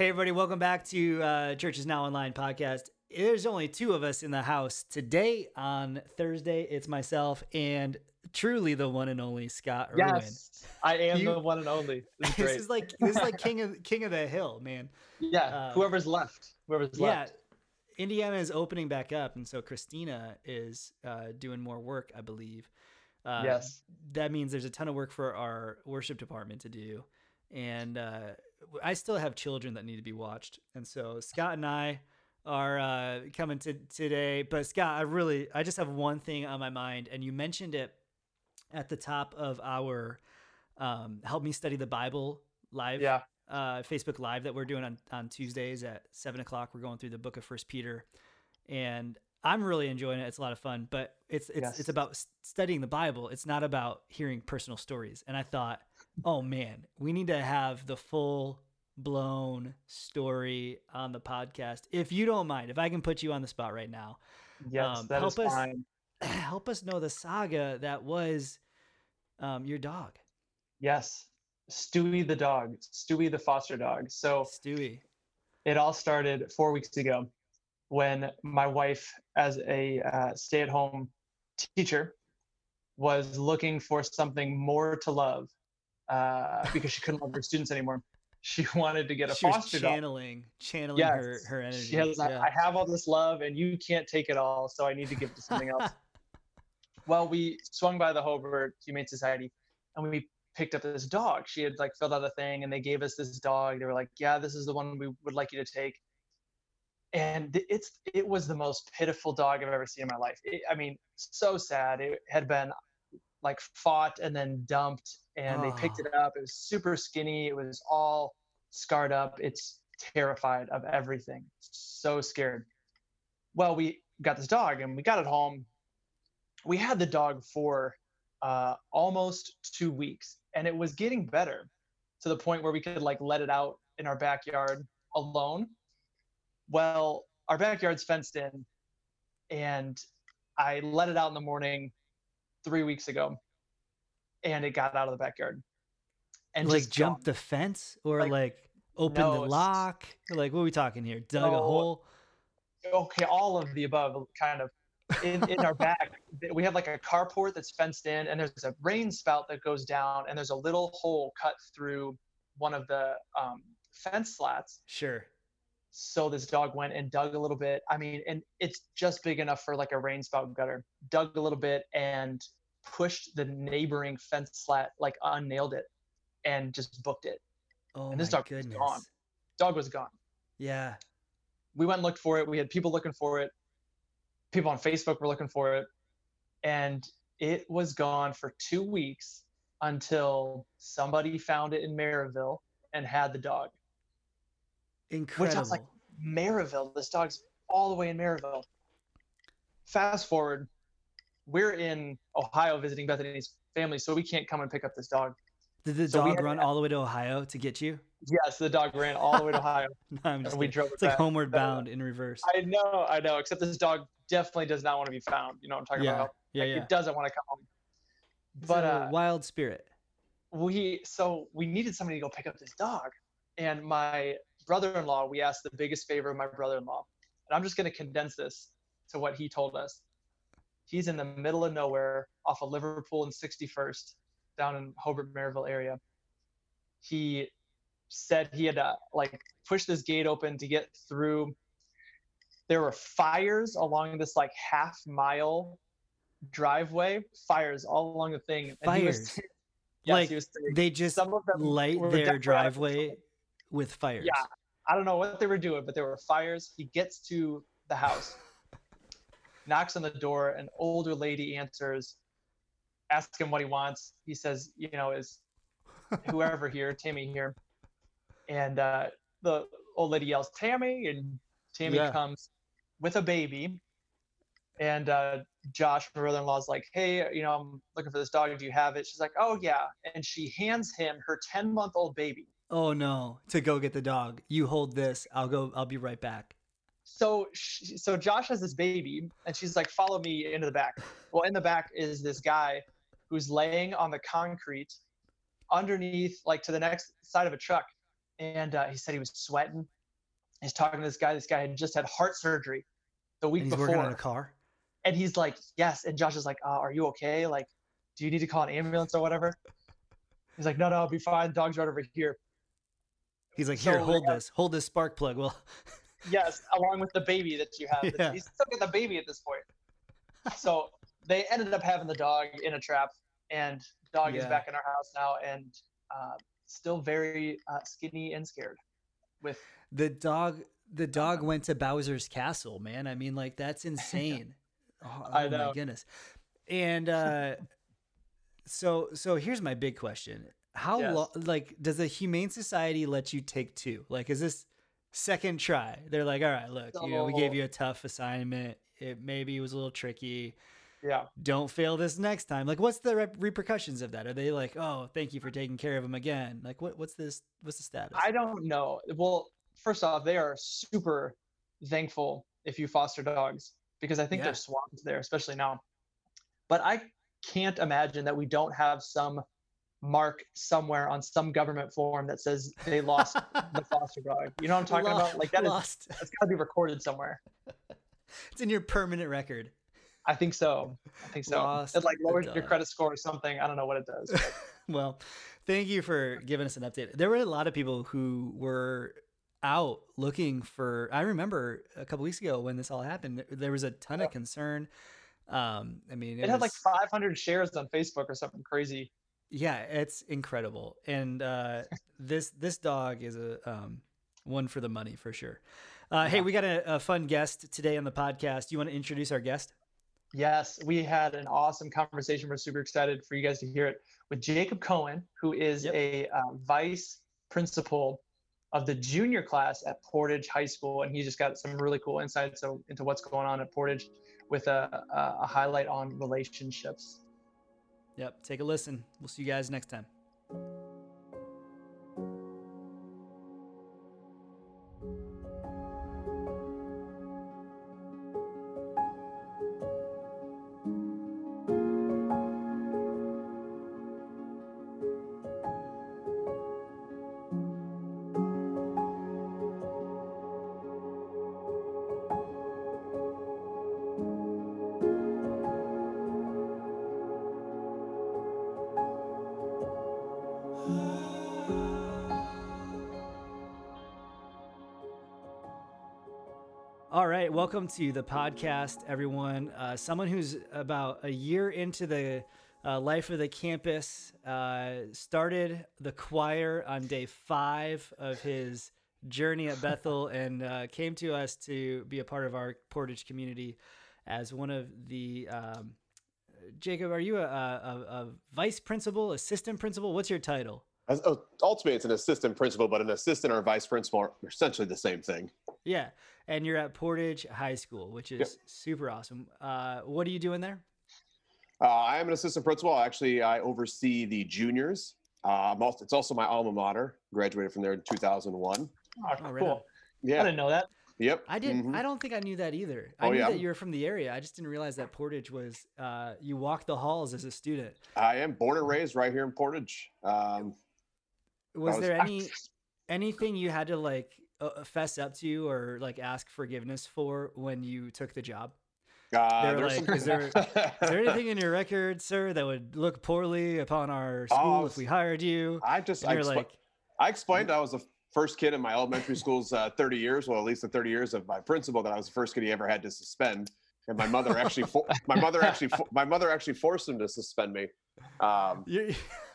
Hey, everybody, welcome back to uh, Churches Now Online podcast. There's only two of us in the house today on Thursday. It's myself and truly the one and only Scott Irwin. Yes, I am You- the one and only. This is this is like this is like king of king of the hill, man. yeah, uh, whoever's left, whoever's Yeah, left. Indiana is opening back up, and so Christina is uh, doing more work, I believe. Uh, yes. that means there's a ton of work for our worship department to do and uh, i still have children that need to be watched. And so scott and i are uh, coming to today. But scott i really i just have one thing on my mind and you mentioned it at the top of our um, help me study the bible live Yeah. uh, facebook live that we're doing on, on tuesdays at 7 o'clock. We're going through the book of first peter. And i'm really enjoying it. It's a lot of fun. But it's it's Yes. it's about studying the bible. It's not about hearing personal stories. And i thought oh man we need to have the full blown story on the podcast if you don't mind if i can put you on the spot right now Yes, um, that is help us- fine. help us know the saga that was um, your dog Yes. Stewie the dog, Stewie the foster dog. So stewie it all started four weeks ago when my wife, as a uh, stay at home teacher, was looking for something more to love uh, because she couldn't love her students anymore. She wanted to get a she was foster dog. channeling channeling Yes. her, her energy She has, I- yeah. I have all this love and you can't take it all, so I need to give it to something else. well, we swung by the Hobart Humane Society and we picked up this dog. She had like filled out a thing and they gave us this dog. They were like, "Yeah, this is the one we would like you to take." And it's it was the most pitiful dog I've ever seen in my life. It, I mean, so sad. It had been like fought and then dumped and they picked Oh. it up. It was super skinny. It was all scarred up. It's terrified of everything. So scared. Well, we got this dog and we got it home. We had the dog for uh, almost two weeks and it was getting better to the point where we could like let it out in our backyard alone. Well, our backyard's fenced in and I let it out in the morning three weeks ago and it got out of the backyard. And like jumped gone. the fence or like, Like, opened no, the lock? Like what are we talking here? Dug a hole? Okay all of the above kind of. In, in our back we have like a carport that's fenced in and there's a rain spout that goes down and there's a little hole cut through one of the um, fence slats. Sure. So this dog went and dug a little bit. I mean and it's just big enough for like a rain spout gutter. Dug a little bit and pushed the neighboring fence slat like unnailed it and just booked it oh And this dog was gone. dog was gone yeah we went and looked for it. We had people looking for it. People on Facebook were looking for it. And it was gone for two weeks until somebody found it in Merrillville and had the dog. incredible Which was like- Merrillville, this dog's all the way in Merrillville. Fast forward, we're in Ohio visiting Bethany's family, so we can't come and pick up this dog. did the so dog run to- all the way to ohio to get you Yes, the dog ran all the way to Ohio. no, i'm just we drove it it's like back. homeward Uh, bound in reverse I know, I know, except this dog definitely does not want to be found. You know what I'm talking yeah about? yeah Like, yeah It doesn't want to come home. It's But a uh, wild spirit we so we needed somebody to go pick up this dog and my brother-in-law we asked the biggest favor of my brother-in-law and i'm just going to condense this to what he told us he's in the middle of nowhere off of liverpool and 61st down in hobart merrillville area he said he had to like push this gate open to get through there were fires along this like half mile driveway fires all along the thing and he was- Fires? yes, Like, they just some of them light their driveway with fires Yeah. I don't know what they were doing, but there were fires. He gets to the house, knocks on the door. An older lady answers, asks him what he wants. He says, you know, is whoever here, Tammy here. And uh, the old lady yells, Tammy. And Tammy Yeah. comes with a baby. And uh, Josh, my brother in law, is like, hey, you know, I'm looking for this dog. Do you have it? She's like, oh, yeah. And she hands him her 10 month old baby. oh no to go get the dog you hold this i'll go i'll be right back so she, so Josh has this baby, and she's like, "Follow me into the back." Well, in the back is this guy who's laying on the concrete underneath, like to the next side of a truck, and uh, he said he was sweating. He's talking to this guy. This guy had just had heart surgery the week And he's before, working on a car. and he's like, "Yes." And Josh is like, uh, "Are you okay? Like, do you need to call an ambulance or whatever?" He's like, "No, no, I'll be fine. Dog's right over here." He's like, here, they hold this, hold this spark plug. Well, Yes, along with the baby that you have. Yeah. He's still got the baby at this point. So they ended up having the dog in a trap, and dog is back in our house now, and uh, still very uh, skinny and scared. With the dog, the dog went to Bowser's castle, man. I mean, like that's insane. Oh, I oh my goodness. And uh, so, so here's my big question: How Yes. long? Like, does the Humane Society let you take two? Like, is this second try? They're like, all right, look, you know, we gave you a tough assignment. It maybe was a little tricky. yeah, don't fail this next time. Like, what's the rep- repercussions of that? Are they like, oh, thank you for taking care of him again? Like, what what's this? What's the status? I don't know. Well, first off, they are super thankful if you foster dogs because I think Yeah. they're swamped there, especially now. But I can't imagine that we don't have some mark somewhere on some government form that says they lost the foster dog. You know what I'm talking Lo- about? Like that is lost. that's got to be recorded somewhere. it's in your permanent record. I think so. I think so. Lost it like lowers your credit score or something. I don't know what it does. but- Well, thank you for giving us an update. There were a lot of people who were out looking for. I remember a couple weeks ago when this all happened. there- was a ton of concern. Um, I mean, it had like 500 shares on Facebook or something crazy. Yeah it's incredible and uh this this dog is a um one for the money for sure uh hey we got a, a fun guest today on the podcast you want to introduce our guest Yes, we had an awesome conversation. We're super excited for you guys to hear it with Jacob Cohen, who is Yep. a uh, vice principal of the junior class at Portage High School, and he just got some really cool insights into what's going on at Portage, with a, a highlight on relationships. Yep take a listen. We'll see you guys next time right, welcome to the podcast, everyone. Uh, someone who's about a year into the uh, life of the campus uh, started the choir on day five of his journey at Bethel and uh, came to us to be a part of our Portage community as one of the. Um, Jacob, are you a, a, a vice principal, assistant principal? What's your title? As, oh, ultimately, it's an assistant principal, but an assistant or a vice principal are essentially the same thing. Yeah, and you're at Portage High School, which is Yep. super awesome. Uh, what are you doing there? Uh, I am an assistant principal. Actually, I oversee the juniors. Uh, I'm also, it's also my alma mater. Graduated from there in 2001. Oh, Oh, right cool. on. I didn't know that. Yep. I didn't. mhm. I don't think I knew that either. I Oh, knew yeah? that you were from the area. I just didn't realize that Portage was. Uh, you walked the halls as a student. I am born and raised right here in Portage. Um, Was was- there any anything you had to like uh, fess up to you or like ask forgiveness for when you took the job? uh, They were there's like, "Is there- Is there anything in your record, sir, that would look poorly upon our Oh, school I if we hired you? I just I, you're expl- like, I explained I was the first kid in my elementary school's uh, 30 years, well, at least the 30 years of my principal, that I was the first kid he ever had to suspend. And my mother actually, fo- my mother actually, fo- my mother actually forced him to suspend me. Um, you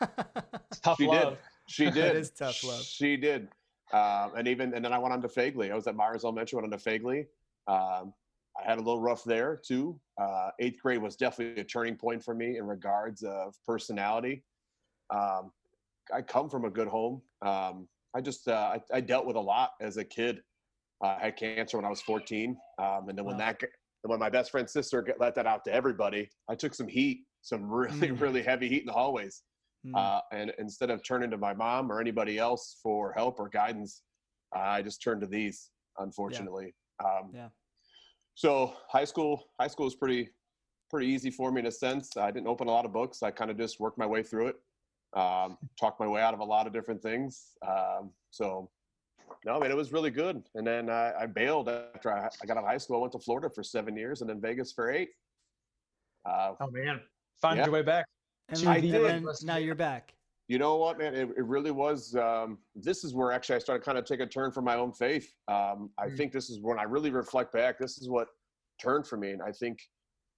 Tough She did. love. She did. It is tough love. She did. Um, and even and then I went on to Fegely. I was at Myers Elementary, went on to Fegely. Um, I had a little rough there too. Uh, eighth grade was definitely a turning point for me in regards of personality. Um, I come from a good home. Um, I just uh, I, I dealt with a lot as a kid. Uh, I had cancer when I was 14, um, and then when Wow. that when my best friend's sister let that out to everybody, I took some heat, some really Mm. really heavy heat in the hallways. Hmm. Uh, and instead of turning to my mom or anybody else for help or guidance, I just turned to these, unfortunately. Um, Yeah. So high school, high school was pretty, pretty easy for me in a sense. I didn't open a lot of books. I kind of just worked my way through it, um, talked my way out of a lot of different things. Um, so no, I mean, it was really good. And then uh, I bailed after I, I, got out of high school. I went to Florida for seven years and then Vegas for eight. Uh, oh man, Find yeah. your way back. And, I did. And now you're back. You know what, man? It, it really was. Um, this is where actually I started kind of take a turn for my own faith. Um, I mm. think this is when I really reflect back. This is what turned for me, and I think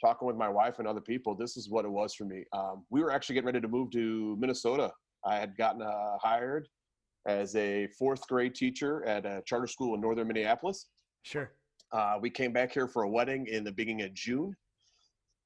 talking with my wife and other people, this is what it was for me. Um, we were actually getting ready to move to Minnesota. I had gotten uh, hired as a fourth grade teacher at a charter school in northern Minneapolis. Sure. Uh, we came back here for a wedding in the beginning of June.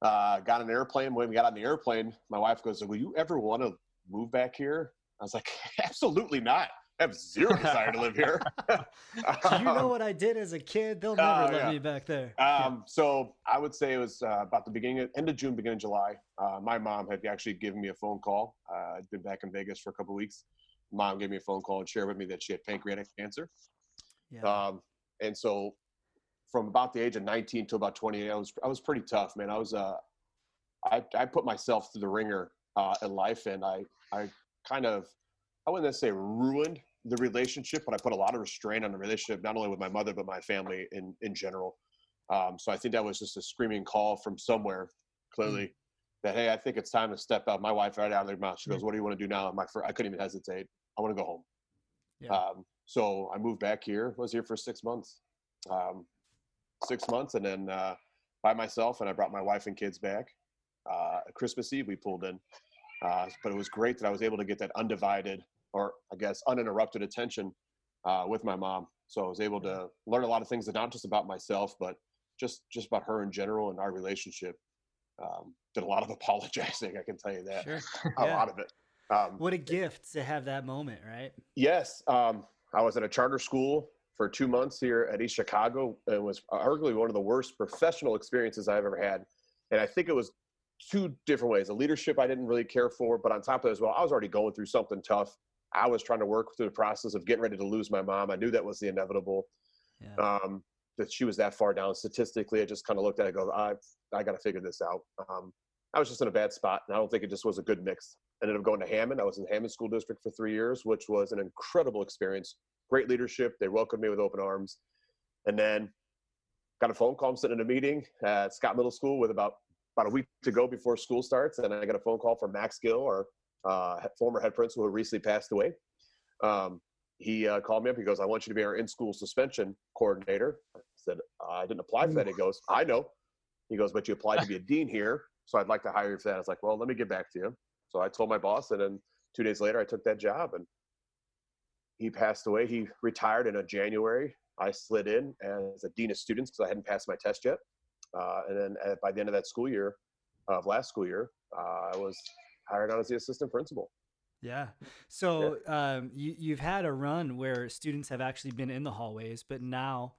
Uh, got an airplane. When we got on the airplane, my wife goes, "Will you ever want to move back here?" I was like, "Absolutely not. I have zero desire to live here." Do you know what I did as a kid? They'll never uh, let yeah. me back there. Um, yeah. So I would say it was uh, about the beginning, of, end of June, beginning of July. Uh, my mom had actually given me a phone call. Uh, I'd been back in Vegas for a couple weeks. Mom gave me a phone call and shared with me that she had pancreatic cancer. Yeah. Um, and so from about the age of 19 to about 28, I was I was pretty tough, man. I was uh, I I put myself through the ringer uh, in life, and I I kind of I wouldn't say ruined the relationship, but I put a lot of restraint on the relationship, not only with my mother but my family in in general. Um, so I think that was just a screaming call from somewhere, clearly, mm. that hey, I think it's time to step out. My wife right out of their mouth. She goes, mm. "What do you want to do now?" My first, I couldn't even hesitate. I want to go home. Yeah. Um, so I moved back here. Was here for six months. Um, six months, and then uh, by myself, and I brought my wife and kids back. Uh, Christmas Eve, we pulled in, uh, but it was great that I was able to get that undivided, or I guess uninterrupted attention uh, with my mom. So I was able to learn a lot of things, not just about myself, but just just about her in general and our relationship. Um, did a lot of apologizing, I can tell you that. Sure. a yeah. lot of it. Um, what a gift to have that moment, right? Yes. Um, I was at a charter school for two months here at East Chicago. It was arguably one of the worst professional experiences I've ever had. And I think it was two different ways. The leadership I didn't really care for, but on top of that as well, I was already going through something tough. I was trying to work through the process of getting ready to lose my mom. I knew that was the inevitable. Yeah. Um, that she was that far down statistically. I just kind of looked at it, go, I, I got to figure this out. Um, I was just in a bad spot, and I don't think it just was a good mix. I ended up going to Hammond. I was in Hammond School District for three years, which was an incredible experience great leadership. They welcomed me with open arms. And then got a phone call. I'm sitting in a meeting at Scott Middle School with about about a week to go before school starts, and I got a phone call from Max Gill, our uh, former head principal who recently passed away. Um, he uh, called me up. He goes, "I want you to be our in-school suspension coordinator." I said, "I didn't apply for that." He goes, "I know." He goes, "But you applied to be a dean here, so I'd like to hire you for that." I was like, "Well, let me get back to you." So I told my boss, and then two days later, I took that job, and he passed away. He retired in a January. I slid in as a dean of students because I hadn't passed my test yet. Uh, and then at, by the end of that school year, of last school year, uh, I was hired on as the assistant principal. Yeah. So yeah. Um, you, you've had a run where students have actually been in the hallways, but now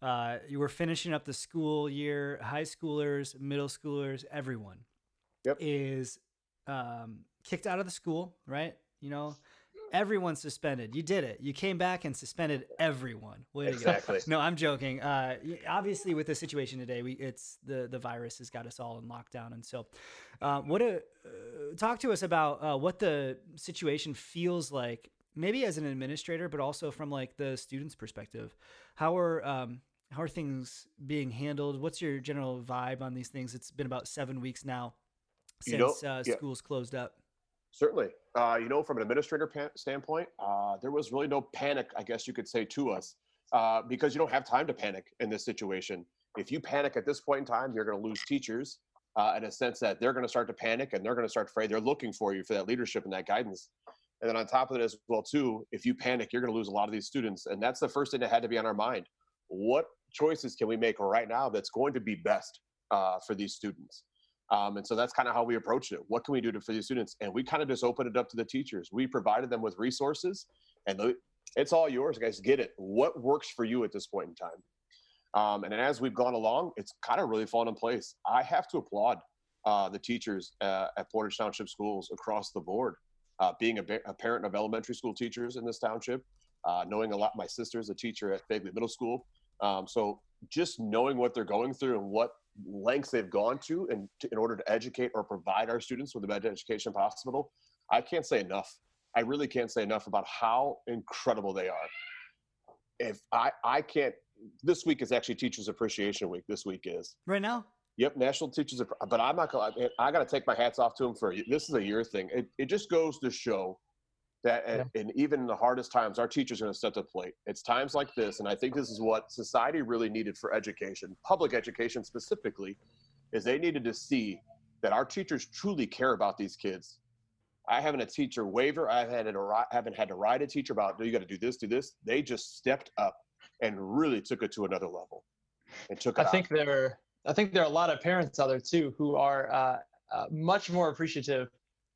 uh, you were finishing up the school year. High schoolers, middle schoolers, everyone yep. is um, kicked out of the school, right? You know, everyone suspended. You did it. You came back and suspended everyone. Way exactly. No, I'm joking. Uh, obviously, with the situation today, we it's the the virus has got us all in lockdown, and so, uh, what a uh, talk to us about uh, what the situation feels like. Maybe as an administrator, but also from like the students' perspective. How are um, how are things being handled? What's your general vibe on these things? It's been about seven weeks now since you know, uh, yeah. schools closed up. Certainly. Uh, you know, from an administrator pa- standpoint, uh, there was really no panic, I guess you could say, to us uh, because you don't have time to panic in this situation. If you panic at this point in time, you're going to lose teachers uh, in a sense that they're going to start to panic and they're going to start afraid. They're looking for you for that leadership and that guidance. And then on top of it as well, too, if you panic, you're going to lose a lot of these students. And that's the first thing that had to be on our mind. What choices can we make right now that's going to be best uh, for these students? Um, and so that's kind of how we approached it. What can we do to, for these students? And we kind of just opened it up to the teachers. We provided them with resources, and the, it's all yours, guys. Get it. What works for you at this point in time? Um, and as we've gone along, it's kind of really fallen in place. I have to applaud uh, the teachers uh, at Portage Township schools across the board. Uh, being a, a, parent of elementary school teachers in this township, uh, knowing a lot, my sister's a teacher at Fegely Middle School. Um, so just knowing what they're going through and what lengths they've gone to in, in order to educate or provide our students with the best education possible, I can't say enough. I really can't say enough about how incredible they are. if I I can't. This week is actually Teachers Appreciation Week. This week is right now. Yep, National Teachers. But I'm not gonna. I got to take my hats off to them for this is a year thing. It it just goes to show that, yeah. and even in the hardest times, our teachers are going to set the plate. It's times like this, and I think this is what society really needed for education, public education specifically, is they needed to see that our teachers truly care about these kids. I haven't a teacher waiver. I haven't, a, haven't had to write a teacher about, no, you got to do this, do this. They just stepped up and really took it to another level and took I think there are, I think there are a lot of parents out there too who are uh, uh, much more appreciative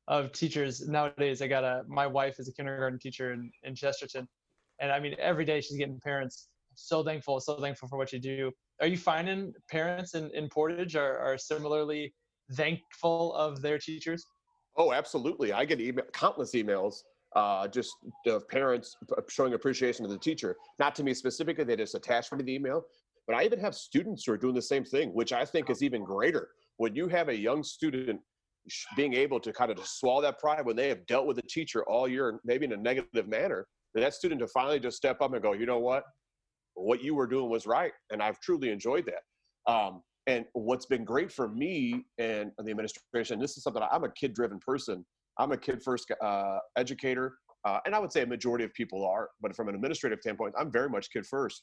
of teachers nowadays. I got a, my wife is a kindergarten teacher in, in Chesterton. And I mean, every day she's getting parents so thankful, so thankful for what you do. Are you finding parents in, in Portage are, are similarly thankful of their teachers? Oh, absolutely. I get email, countless emails uh, just of parents showing appreciation to the teacher. Not to me specifically, they just attach me to the email. But I even have students who are doing the same thing, which I think is even greater. When you have a young student being able to kind of just swallow that pride when they have dealt with a teacher all year, maybe in a negative manner, that student to finally just step up and go, you know what, what you were doing was right, and I've truly enjoyed that. Um, and what's been great for me and the administration, this is something I'm a kid-driven person. I'm a kid-first uh, educator, uh, and I would say a majority of people are. But from an administrative standpoint, I'm very much kid-first.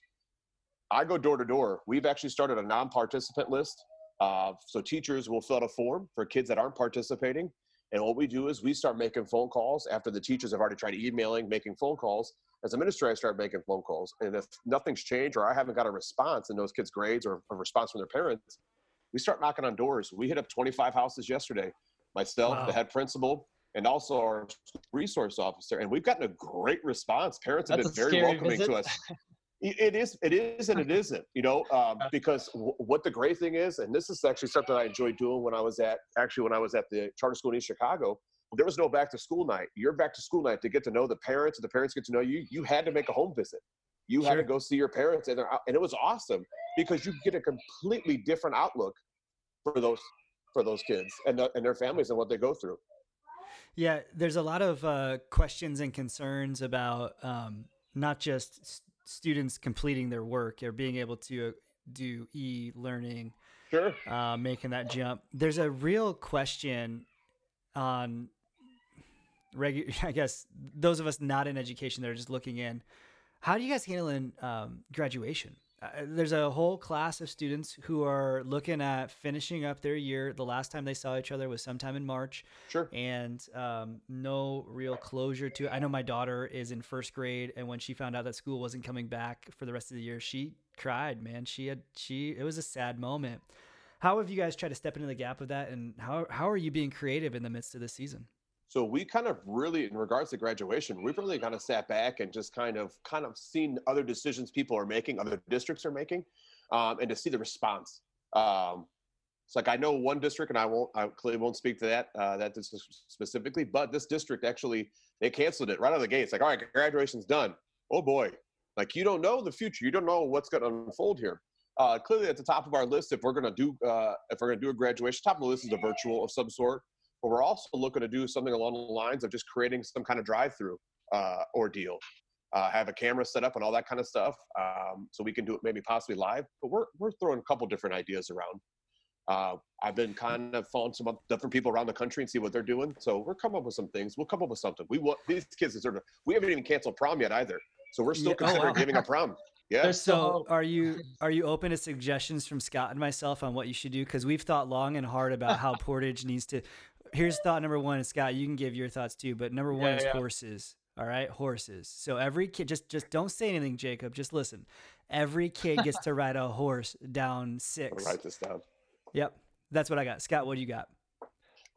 I go door to door. We've actually started a non-participant list uh, so teachers will fill out a form for kids that aren't participating. And what we do is we start making phone calls after the teachers have already tried emailing, making phone calls. As a administrator, I start making phone calls. And if nothing's changed or I haven't got a response in those kids' grades or a response from their parents, we start knocking on doors. We hit up 25 houses yesterday. Myself, wow. the head principal, and also our resource officer. And we've gotten a great response. Parents have That's been very welcoming visit. to us. It is, it is, and it isn't. You know, um, because w- what the great thing is, and this is actually something I enjoyed doing when I was at actually when I was at the charter school in East Chicago. There was no back to school night. Your back to school night to get to know the parents, and the parents get to know you. You had to make a home visit. You sure. had to go see your parents, and and it was awesome because you get a completely different outlook for those for those kids and the, and their families and what they go through. Yeah, there's a lot of uh, questions and concerns about um, not just students completing their work or being able to uh, do e-learning sure. uh, making that jump. There's a real question on regular i guess those of us not in education that are just looking in how do you guys handle in um, graduation uh, there's a whole class of students who are looking at finishing up their year. The last time they saw each other was sometime in March. Sure. And um, no real closure to it. I know my daughter is in first grade, and when she found out that school wasn't coming back for the rest of the year, she cried. Man, she had she. It was a sad moment. How have you guys tried to step into the gap of that, and how how are you being creative in the midst of the season? So we kind of really, in regards to graduation, we've really kind of sat back and just kind of kind of seen other decisions people are making, other districts are making, um, and to see the response. Um, it's like I know one district, and I won't, I clearly won't speak to that uh, that specifically, but this district actually they canceled it right out of the gate. It's like, all right, graduation's done. Oh boy, like you don't know the future, you don't know what's going to unfold here. Uh, clearly, at the top of our list, if we're going to do uh, if we're going to do a graduation, top of the list is a virtual of some sort but we're also looking to do something along the lines of just creating some kind of drive-through uh, ordeal. Uh, have a camera set up and all that kind of stuff, um, so we can do it maybe possibly live. But we're we're throwing a couple different ideas around. Uh, I've been kind of following some different people around the country and see what they're doing. So we're coming up with some things. We'll come up with something. We want these kids deserve. We haven't even canceled prom yet either. So we're still yeah. considering oh, wow. giving a prom. Yeah. So are you are you open to suggestions from Scott and myself on what you should do? Because we've thought long and hard about how Portage needs to here's thought number one, Scott. You can give your thoughts too, but number one yeah, is yeah. horses. All right, horses. So every kid, just just don't say anything, Jacob. Just listen. Every kid gets to ride a horse down six. I'll write this down. Yep, that's what I got. Scott, what do you got?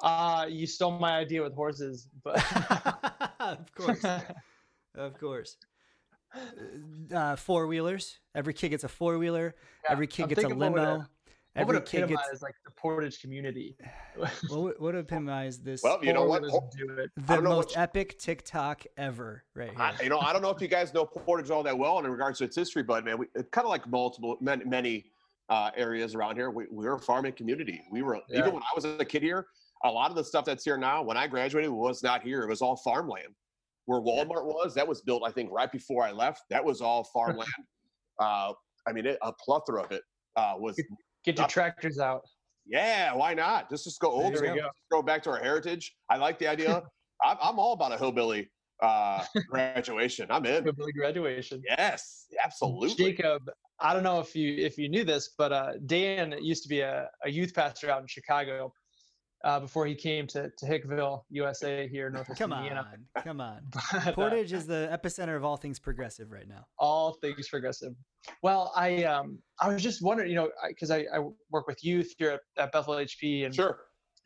Uh, you stole my idea with horses, but of course, of course. Uh, four wheelers. Every kid gets a four wheeler. Yeah, Every kid I'm gets a limo. Every what would kid gets like the Portage community. what would epitomize this? Well, you know what? The most epic TikTok ever, right here. I, you know, I don't know if you guys know Portage all that well in regards to its history, but man, we, it's kind of like multiple, many, many uh, areas around here. We, we were a farming community. We were yeah. even when I was a kid here. A lot of the stuff that's here now, when I graduated, was not here. It was all farmland where Walmart was, that was built, I think, right before I left. That was all farmland. uh, I mean, it, a plethora of it uh, was. Get your tractors out. Yeah, why not? Just just go old There you school. go. Go back to our heritage. I like the idea. I'm, I'm all about a hillbilly uh, graduation. I'm in. Hillbilly graduation. Yes, absolutely. Jacob, I don't know if you if you knew this, but uh, Dan used to be a, a youth pastor out in Chicago uh, before he came to, to Hickville, USA, here in Northwest Come on, come on. But, uh, Portage is the epicenter of all things progressive right now. all things progressive. Well, I um I was just wondering, you know, because I, I, work with youth here at, at Bethel HP, and Sure.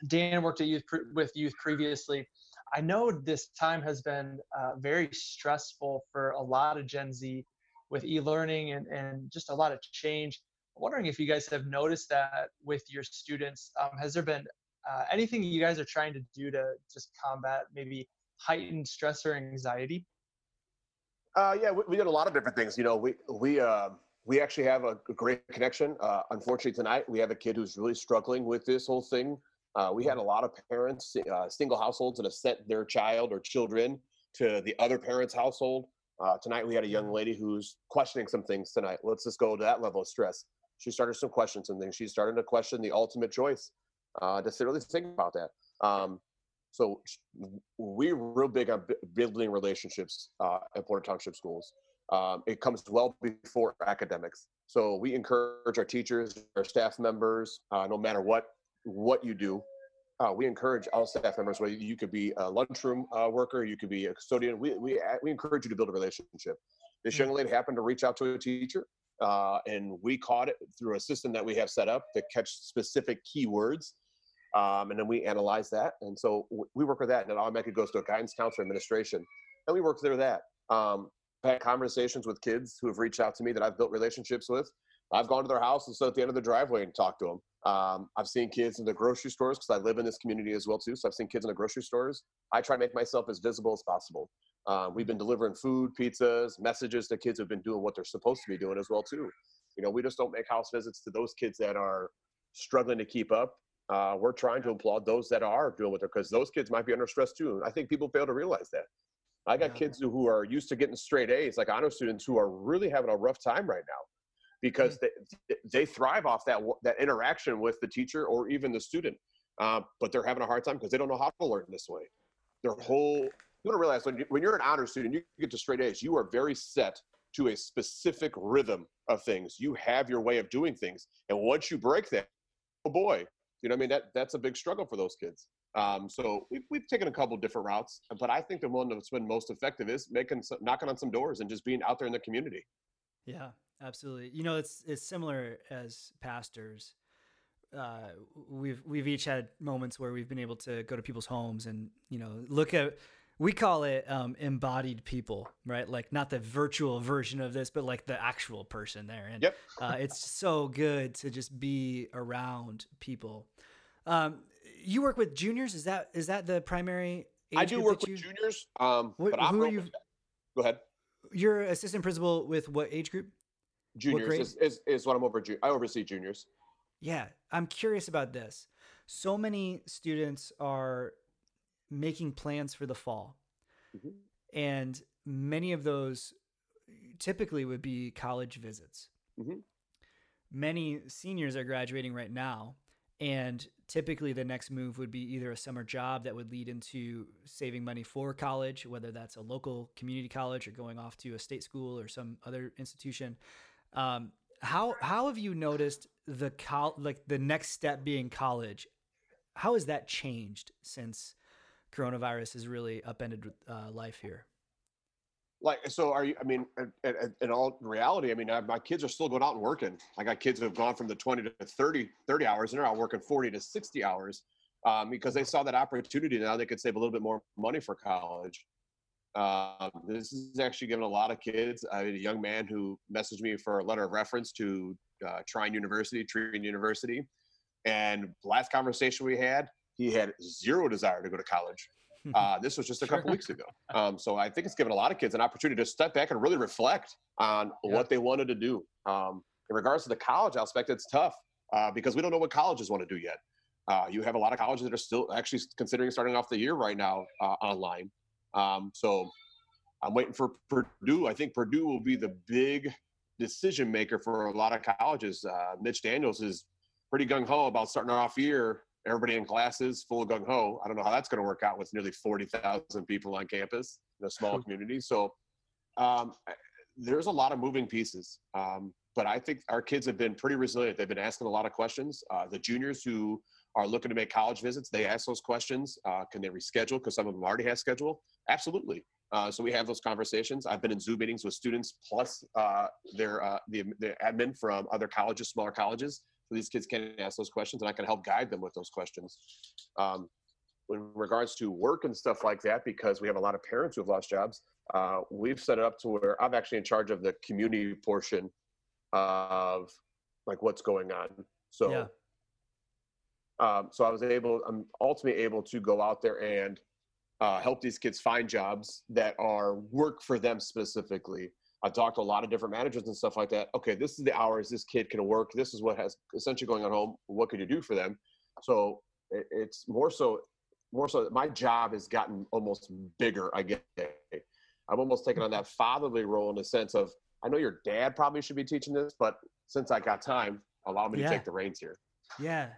Dan worked at youth pre- with youth previously. I know this time has been uh, very stressful for a lot of Gen Z with e-learning and, and just a lot of change. I'm wondering if you guys have noticed that with your students. Um, has there been uh, anything you guys are trying to do to just combat maybe heightened stress or anxiety? Uh, yeah, we, we did a lot of different things. You know, we we uh, we actually have a, a great connection. Uh, unfortunately, tonight we have a kid who's really struggling with this whole thing. Uh, we had a lot of parents, uh, single households, that have sent their child or children to the other parent's household. Uh, tonight we had a young lady who's questioning some things. Tonight, let's just go to that level of stress. She started some questions and things. She's starting to question the ultimate choice. Uh, to really think about that. Um, so we're real big on bu- building relationships uh, at Portage Township schools. Um, it comes well before academics. So we encourage our teachers, our staff members, uh, no matter what what you do, uh, we encourage all staff members. Whether you could be a lunchroom uh, worker, you could be a custodian. We we we encourage you to build a relationship. This young lady happened to reach out to a teacher, uh, and we caught it through a system that we have set up to catch specific keywords um, and then we analyze that. And so we work with that, and it automatically goes to a guidance counselor administration, and we work through that. Um, I've had conversations with kids who have reached out to me that I've built relationships with. I've gone to their house and stood at the end of the driveway and talked to them. Um, I've seen kids in the grocery stores because I live in this community as well too. So I've seen kids in the grocery stores. I try to make myself as visible as possible. Um, we've been delivering food, pizzas, messages to kids who've been doing what they're supposed to be doing as well too. You know, we just don't make house visits to those kids that are struggling to keep up uh, we're trying to applaud those that are doing with it because those kids might be under stress too. I think people fail to realize that. I got Yeah. kids who, who are used to getting straight A's, like honor students, who are really having a rough time right now because they, they thrive off that that interaction with the teacher or even the student, uh, but they're having a hard time because they don't know how to learn this way. Their whole you want to realize when, you, when you're an honor student, you get to straight A's, you are very set to a specific rhythm of things. You have your way of doing things, and once you break that, oh boy, you know, I mean, that that's a big struggle for those kids. Um, so we've, we've taken a couple different routes, but I think the one that's been most effective is making some, knocking on some doors and just being out there in the community. Yeah, absolutely. You know, it's it's similar as pastors. Uh, we've we've each had moments where we've been able to go to people's homes and you know look at we call it um, embodied people, right? Like not the virtual version of this, but like the actual person there. And Yep. uh, it's so good to just be around people. Um, you work with juniors. Is that is that the primary? Age I do work with you, juniors, um, What- but I'm who are you- Go ahead. You're assistant principal with what age group? Juniors is, is, is what I'm over. I oversee juniors. Yeah, I'm curious about this. So many students are making plans for the fall, Mhm. and many of those typically would be college visits. Mhm. Many seniors are graduating right now, and typically the next move would be either a summer job that would lead into saving money for college, whether that's a local community college or going off to a state school or some other institution. Um, how how have you noticed the col- like the next step being college? How has that changed since coronavirus has really upended uh, life here? Like, so are you, I mean, in, all reality, I mean, I, my kids are still going out and working. I got kids who have gone from the 20 to 30, 30 hours and they're out working 40 to 60 hours um, because they saw that opportunity. Now they could save a little bit more money for college. Um, this is actually giving a lot of kids. I had a young man who messaged me for a letter of reference to uh, Trine University, Trine University. And last conversation we had, he had zero desire to go to college. Uh, this was just a Sure. couple weeks ago. Um, so I think it's given a lot of kids an opportunity to step back and really reflect on Yeah. what they wanted to do. Um, in regards to the college aspect, it's tough uh, because we don't know what colleges want to do yet. Uh, you have a lot of colleges that are still actually considering starting off the year right now uh, online. Um, so I'm waiting for Purdue. I think Purdue will be the big decision maker for a lot of colleges. Uh, Mitch Daniels is pretty gung ho about starting off year. Everybody in classes full of gung ho. I don't know how that's going to work out with nearly 40,000 people on campus in a small community. So um, there's a lot of moving pieces. Um, but I think our kids have been pretty resilient. They've been asking a lot of questions. Uh, the juniors who are looking to make college visits, they ask those questions. Uh, can they reschedule? Because some of them already have schedule. Absolutely. Uh, so we have those conversations. I've been in Zoom meetings with students plus uh, their uh, the, the admin from other colleges, smaller colleges. So these kids can ask those questions, and I can help guide them with those questions. Um, in regards to work and stuff like that, because we have a lot of parents who have lost jobs, uh, we've set it up to where I'm actually in charge of the community portion of like what's going on. So, yeah. um, so I was able, I'm ultimately able to go out there and uh, help these kids find jobs that are work for them specifically. I've talked to a lot of different managers and stuff like that. Okay, this is the hours this kid can work. This is what has essentially going on home. What could you do for them? So it's more so, more so. My job has gotten almost bigger. I get. I'm almost taking on that fatherly role in the sense of I know your dad probably should be teaching this, but since I got time, allow me yeah. to take the reins here. Yeah.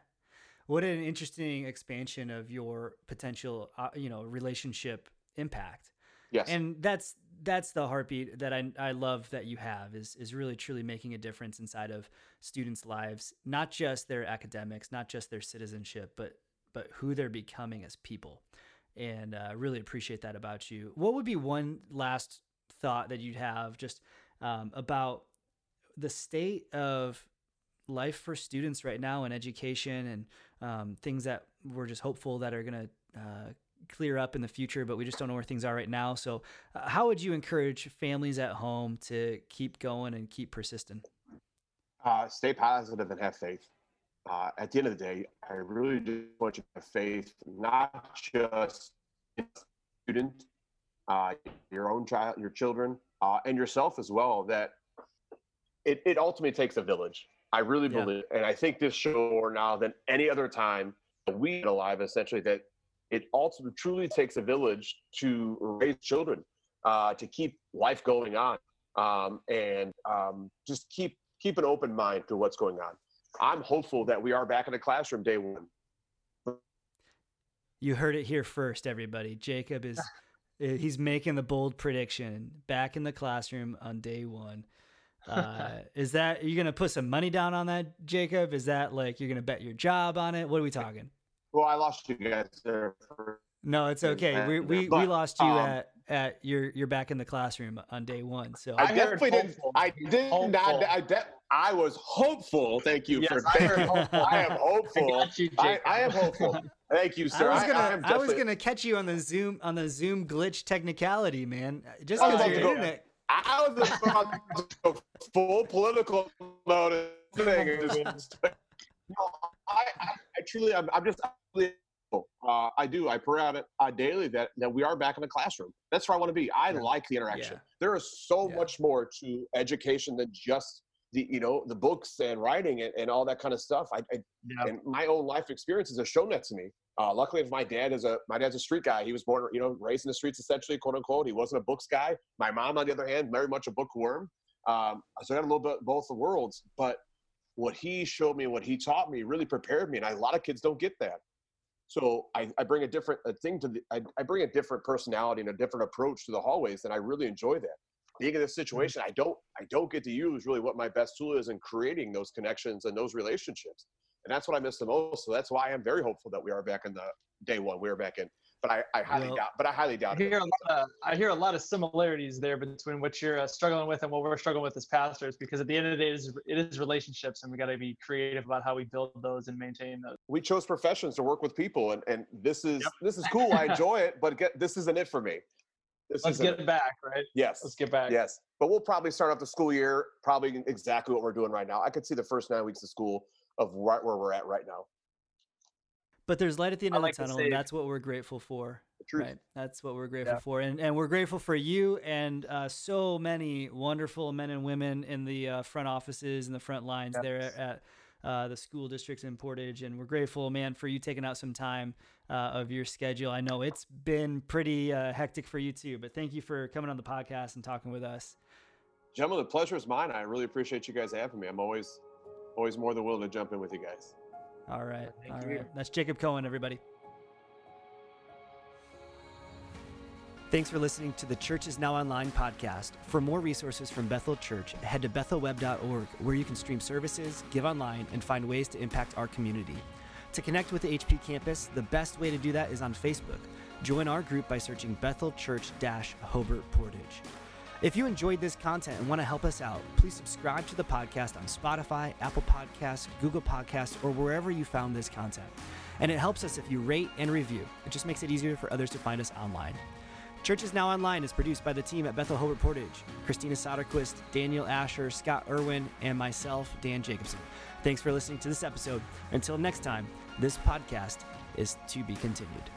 What an interesting expansion of your potential, uh, you know, relationship impact. Yes. And that's that's the heartbeat that I I love that you have is is really truly making a difference inside of students' lives, not just their academics, not just their citizenship, but but who they're becoming as people. And I uh, really appreciate that about you. What would be one last thought that you'd have just um, about the state of life for students right now in education and um, things that we're just hopeful that are going to uh, clear up in the future, but we just don't know where things are right now. So, uh, how would you encourage families at home to keep going and keep persistent? Uh, stay positive and have faith. Uh, at the end of the day, I really do want you to have faith, not just student, uh, your own child, your children, uh, and yourself as well that it, it ultimately takes a village. I really yeah. believe, and I think this show more now than any other time we alive, essentially, that it ultimately truly takes a village to raise children, uh, to keep life going on, um, and um, just keep keep an open mind to what's going on. I'm hopeful that we are back in the classroom day one. You heard it here first, everybody. Jacob is Uh, he's making the bold prediction back in the classroom on day one. Uh, is that are you gonna put some money down on that, Jacob? Is that like you're gonna bet your job on it? What are we talking? Well, I lost you guys there. no, it's okay. We we, but, we lost you um, at at you're you're back in the classroom on day one. So I, I definitely didn't. I did hopeful. not. I de- I was hopeful. Thank you yes, for. I, I am hopeful. I, you, I, I am hopeful. Thank you, sir. I was gonna, I, I, was gonna catch you on the Zoom on the Zoom glitch technicality, man. Just because your internet. I was about to go full political mode. Thing. no, I, I, truly, I'm, I'm just. Uh, I do. I pray it uh, daily that, that we are back in the classroom. That's where I want to be. I yeah. like the interaction. Yeah. There is so yeah. much more to education than just the you know the books and writing and, and all that kind of stuff. I, I and my own life experiences have shown that to me. Uh, luckily, my dad is a my dad's a street guy. He was born you know raised in the streets essentially, quote unquote. He wasn't a books guy. My mom, on the other hand, very much a bookworm. Um, so I got a little bit both the worlds. But what he showed me, what he taught me, really prepared me, and I, a lot of kids don't get that. So I, I bring a different a thing to the I, I bring a different personality and a different approach to the hallways, and I really enjoy that being in this mm-hmm. situation, I don't I don't get to use really what my best tool is in creating those connections and those relationships. And that's what I miss the most. So that's why I'm very hopeful that we are back in the day one. We are back in. But I, I highly well, doubt. But I highly doubt. I hear, of, I hear a lot of similarities there between what you're uh, struggling with and what we're struggling with as pastors. Because at the end of the day, it is, it is relationships, and we got to be creative about how we build those and maintain those. We chose professions to work with people, and, and this is yep. this is cool. I enjoy it, but get, this isn't it for me. This Let's get it back, right? Yes. Let's get back. Yes. But we'll probably start off the school year probably exactly what we're doing right now. I could see the first nine weeks of school of right where we're at right now. But there's light at the end I of like the tunnel, and that's what we're grateful for. Right. That's what we're grateful yeah. for, and and we're grateful for you and uh, so many wonderful men and women in the uh, front offices and the front lines yes. there at uh, the school districts in Portage. And we're grateful, man, for you taking out some time uh, of your schedule. I know it's been pretty uh, hectic for you too, but thank you for coming on the podcast and talking with us. Gentlemen, the pleasure is mine. I really appreciate you guys having me. I'm always, always more than willing to jump in with you guys. All right. Thank all you. right. That's Jacob Cohen, everybody. Thanks for listening to the Church is Now Online podcast. For more resources from Bethel Church, head to bethelweb.org where you can stream services, give online, and find ways to impact our community. To connect with the HP campus, the best way to do that is on Facebook. Join our group by searching Bethel Church Hobart Portage. If you enjoyed this content and want to help us out, please subscribe to the podcast on Spotify, Apple Podcasts, Google Podcasts, or wherever you found this content. And it helps us if you rate and review. It just makes it easier for others to find us online. Church is Now Online is produced by the team at Bethel Hobart Portage, Christina Soderquist, Daniel Asher, Scott Irwin, and myself, Dan Jacobson. Thanks for listening to this episode. Until next time, this podcast is to be continued.